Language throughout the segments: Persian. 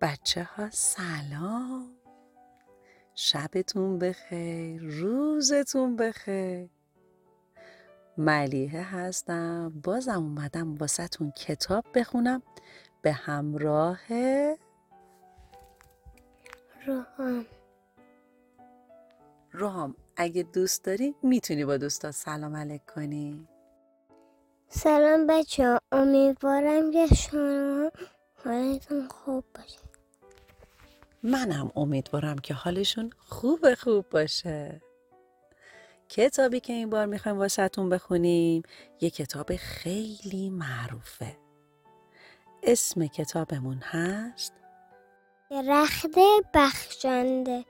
بچه ها سلام. شبتون بخیر روزتون بخیر. ملیحه هستم بازم اومدم واسهتون کتاب بخونم. به همراه روحام روحام اگه دوست داری می‌تونی با دوستات سلام علیک کنی. سلام بچه امیدوارم که شما حالتون خوب باشه. منم امیدوارم که حالشون خوب خوب باشه. کتابی که این بار می‌خوایم واسهتون بخونیم یه کتاب خیلی معروفه. اسم کتابمون هست؟ درخت بخشنده.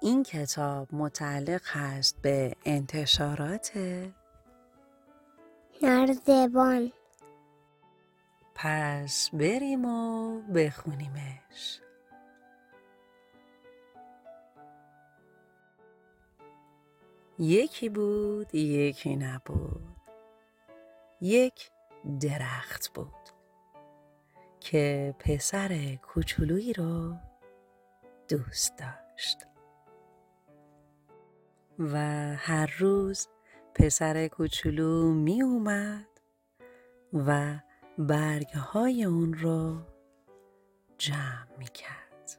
این کتاب متعلق هست به انتشارات نردبان. پس بریم و بخونیمش. یکی بود یکی نبود. یک درخت بود که پسر کوچولویی رو دوست داشت. و هر روز پسر کوچولو می اومد و برگ های اون رو جمع می کرد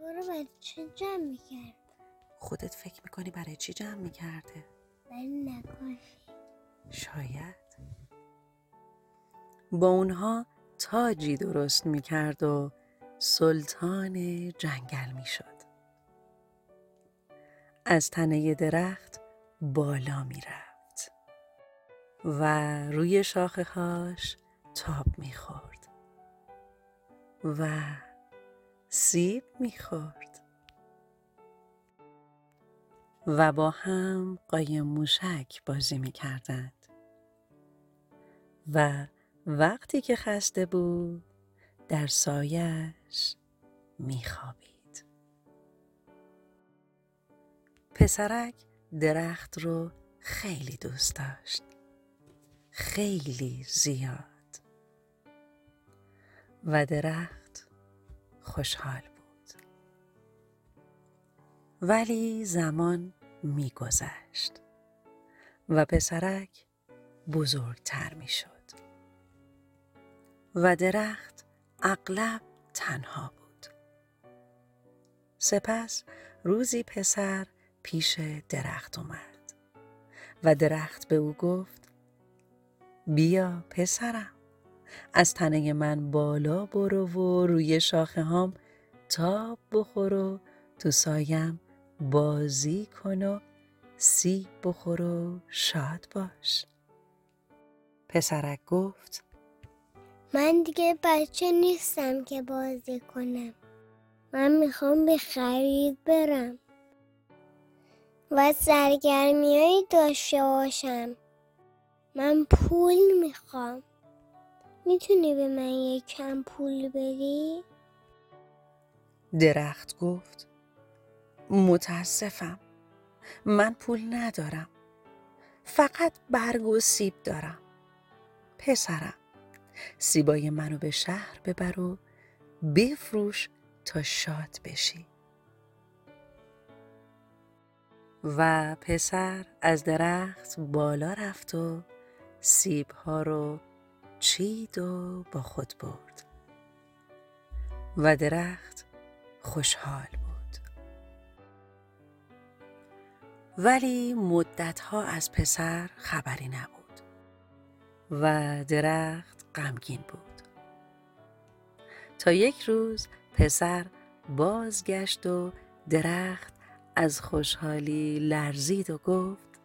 برو بچه جمع می‌کرد خودت فکر می‌کنی برای چی جمع می کرده؟ ولی نکاشی شاید با اونها تاجی درست می کرد و سلطان جنگل می شد. از تنه درخت بالا می رفت و روی شاخه‌هاش تاب می خورد و سیب می خورد و با هم قایم موشک بازی می کردند و وقتی که خسته بود در سایش می خوابید. پسرک درخت رو خیلی دوست داشت. خیلی زیاد. و درخت خوشحال. ولی زمان میگذشت و پسرک بزرگتر می‌شد. و درخت اغلب تنها بود. سپس روزی پسر پیش درخت اومد و درخت به او گفت بیا پسرم از تنه من بالا برو و روی شاخه هام تاب بخور و تو سایم بازی کن و سیب بخور و شاد باش. پسرک گفت من دیگه بچه نیستم که بازی کنم. من می‌خوام به خرید برم و سرگرمیایی داشته باشم. من پول می‌خوام. می‌تونی به من یک کم پول بدی؟ درخت گفت متاسفم. من پول ندارم. فقط برگ و سیب دارم. پسرم سیبای منو به شهر ببر و بفروش تا شاد بشی. و پسر از درخت بالا رفت و سیب ها رو چید و با خود برد. و درخت خوشحال ولی مدتها از پسر خبری نبود و درخت غمگین بود. تا یک روز پسر بازگشت و درخت از خوشحالی لرزید و گفت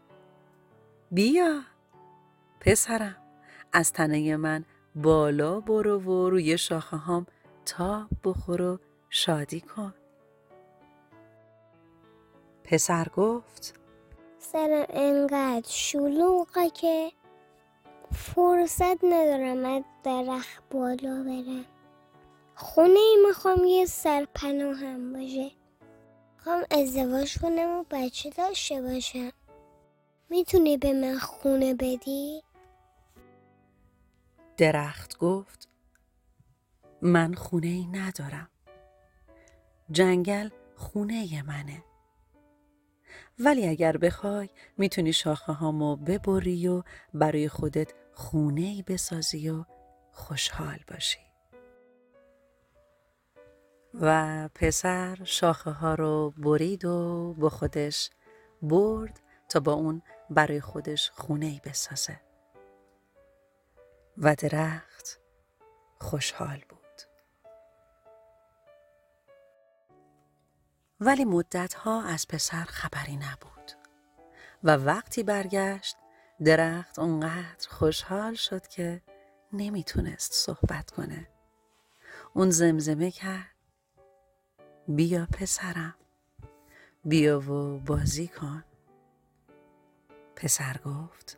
بیا پسرم از تنه من بالا برو و روی شاخه هام تاب بخور و شادی کن. پسر گفت سرم انقدر شلوغه که فرصت ندارم از درخت بالا برم. خونه ای می‌خوام یه سرپناه هم باشه. می‌خوام ازدواج کنم و بچه داشته باشم. می‌تونی به من خونه بدی؟ درخت گفت من خونه ای ندارم. جنگل خونه منه. ولی اگر بخوای می‌تونی شاخه هامو ببری و برای خودت خونه ای بسازی و خوشحال باشی. و پسر شاخه ها رو برید و با خودش برد تا با اون برای خودش خونه ای بسازه. و درخت خوشحال بود. ولی مدتها از پسر خبری نبود. و وقتی برگشت درخت اونقدر خوشحال شد که نمی‌تونست صحبت کنه. اون زمزمه کرد بیا پسرم بیا و بازی کن. پسر گفت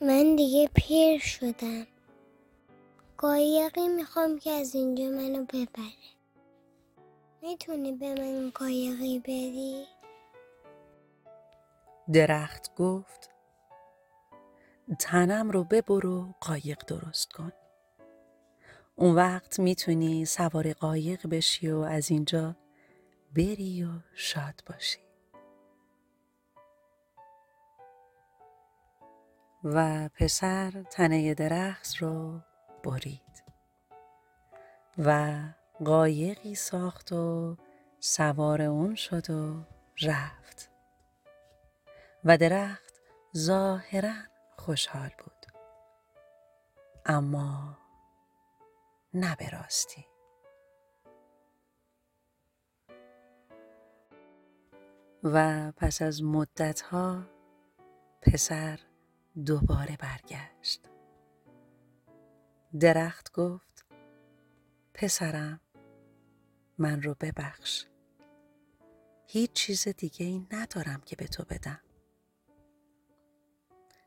من دیگه پیر شدم. قایقی می‌خوام که از اینجا منو ببره. می‌تونی به من قایقی بدی؟ درخت گفت تنم رو ببرو قایق درست کن. اون وقت می‌تونی سوار قایق بشی و از اینجا بری و شاد باشی. و پسر تنه درخت رو برید. و قایقی ساخت و سوار اون شد و رفت. و درخت ظاهرا خوشحال بود. اما نه به راستی. و پس از مدتها پسر دوباره برگشت. درخت گفت پسرم من رو ببخش. هیچ چیز دیگه ای ندارم که به تو بدم.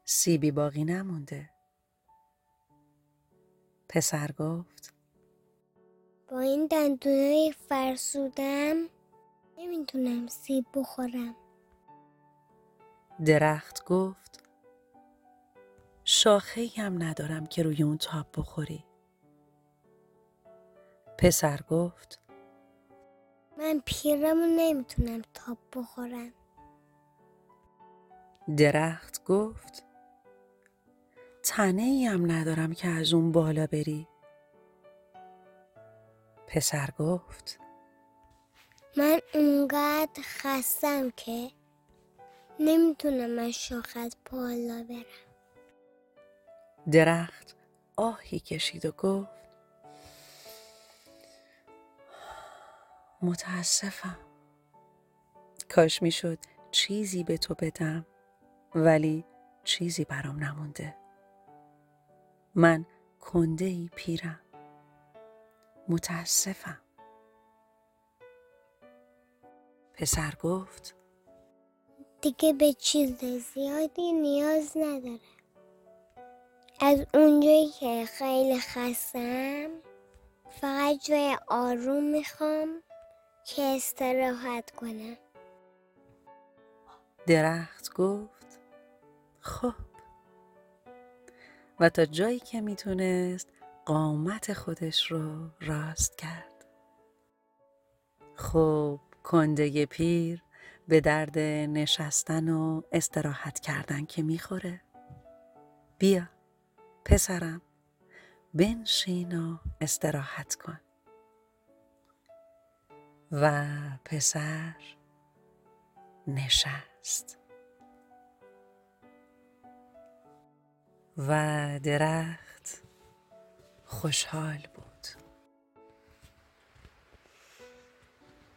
سیبی باقی نمونده. پسر گفت با این دندونای فرسودم نمی‌تونم سیب بخورم. درخت گفت شاخه هم ندارم که روی اون تاب بخوری. پسر گفت من پیرمون نمی‌تونم تاب بخورم. درخت گفت تنه ای هم ندارم که از اون بالا بری. پسر گفت من اونقدر خستم که نمی‌تونم از شاخت بالا برم. درخت آهی کشید و گفت متاسفم. کاش می‌شد چیزی به تو بدم ولی چیزی برام نمونده. من کنده ای پیرم. متاسفم. پسر گفت دیگه به چیز زیادی نیاز ندارم. از اونجایی که خیلی خستم فقط جای آروم می‌خوام. که استراحت کنم درخت گفت خب. و تا جایی که می‌تونست قامت خودش رو راست کرد. خب کنده پیر به درد نشستن و استراحت کردن که می‌خوره. بیا پسرم بنشین و استراحت کن. و پسر نشست. و درخت خوشحال بود.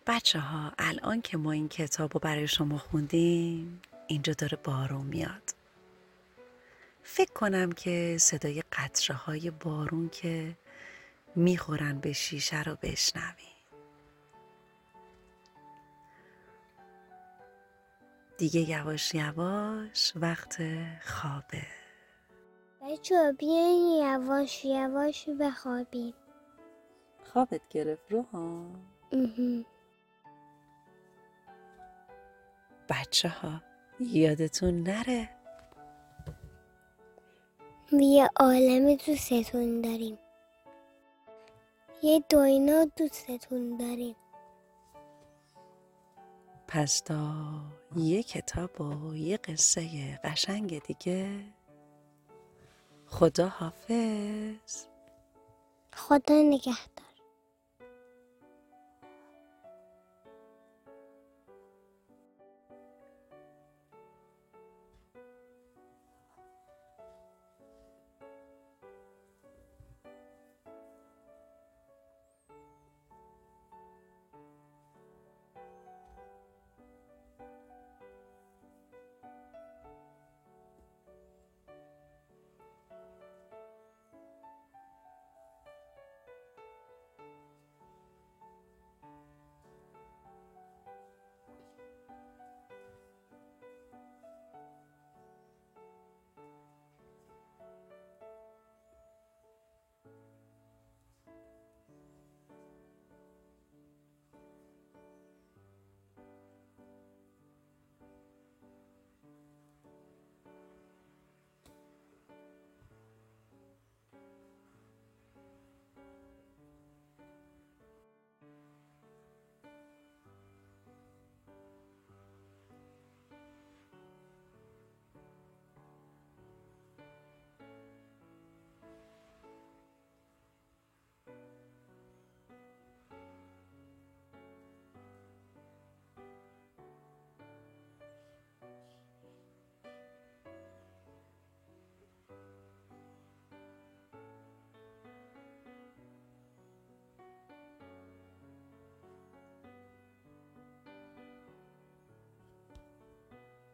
بچه ها الان که ما این کتاب رو برای شما خوندیم اینجا داره بارون میاد. فکر کنم که صدای قطره های بارون که می‌خورن به شیشه رو بشنویم دیگه یواش یواش وقت خوابه. بچه بیاین یواش یواش بخوابیم. خوابت گرفت روها بچه ها یادتون نره؟ یه عالم دوستتون داریم. یه دوینا دوستتون داریم. پس تا یه کتاب و یه قصه قشنگ دیگه. خدا حافظ. خدا نگهدار.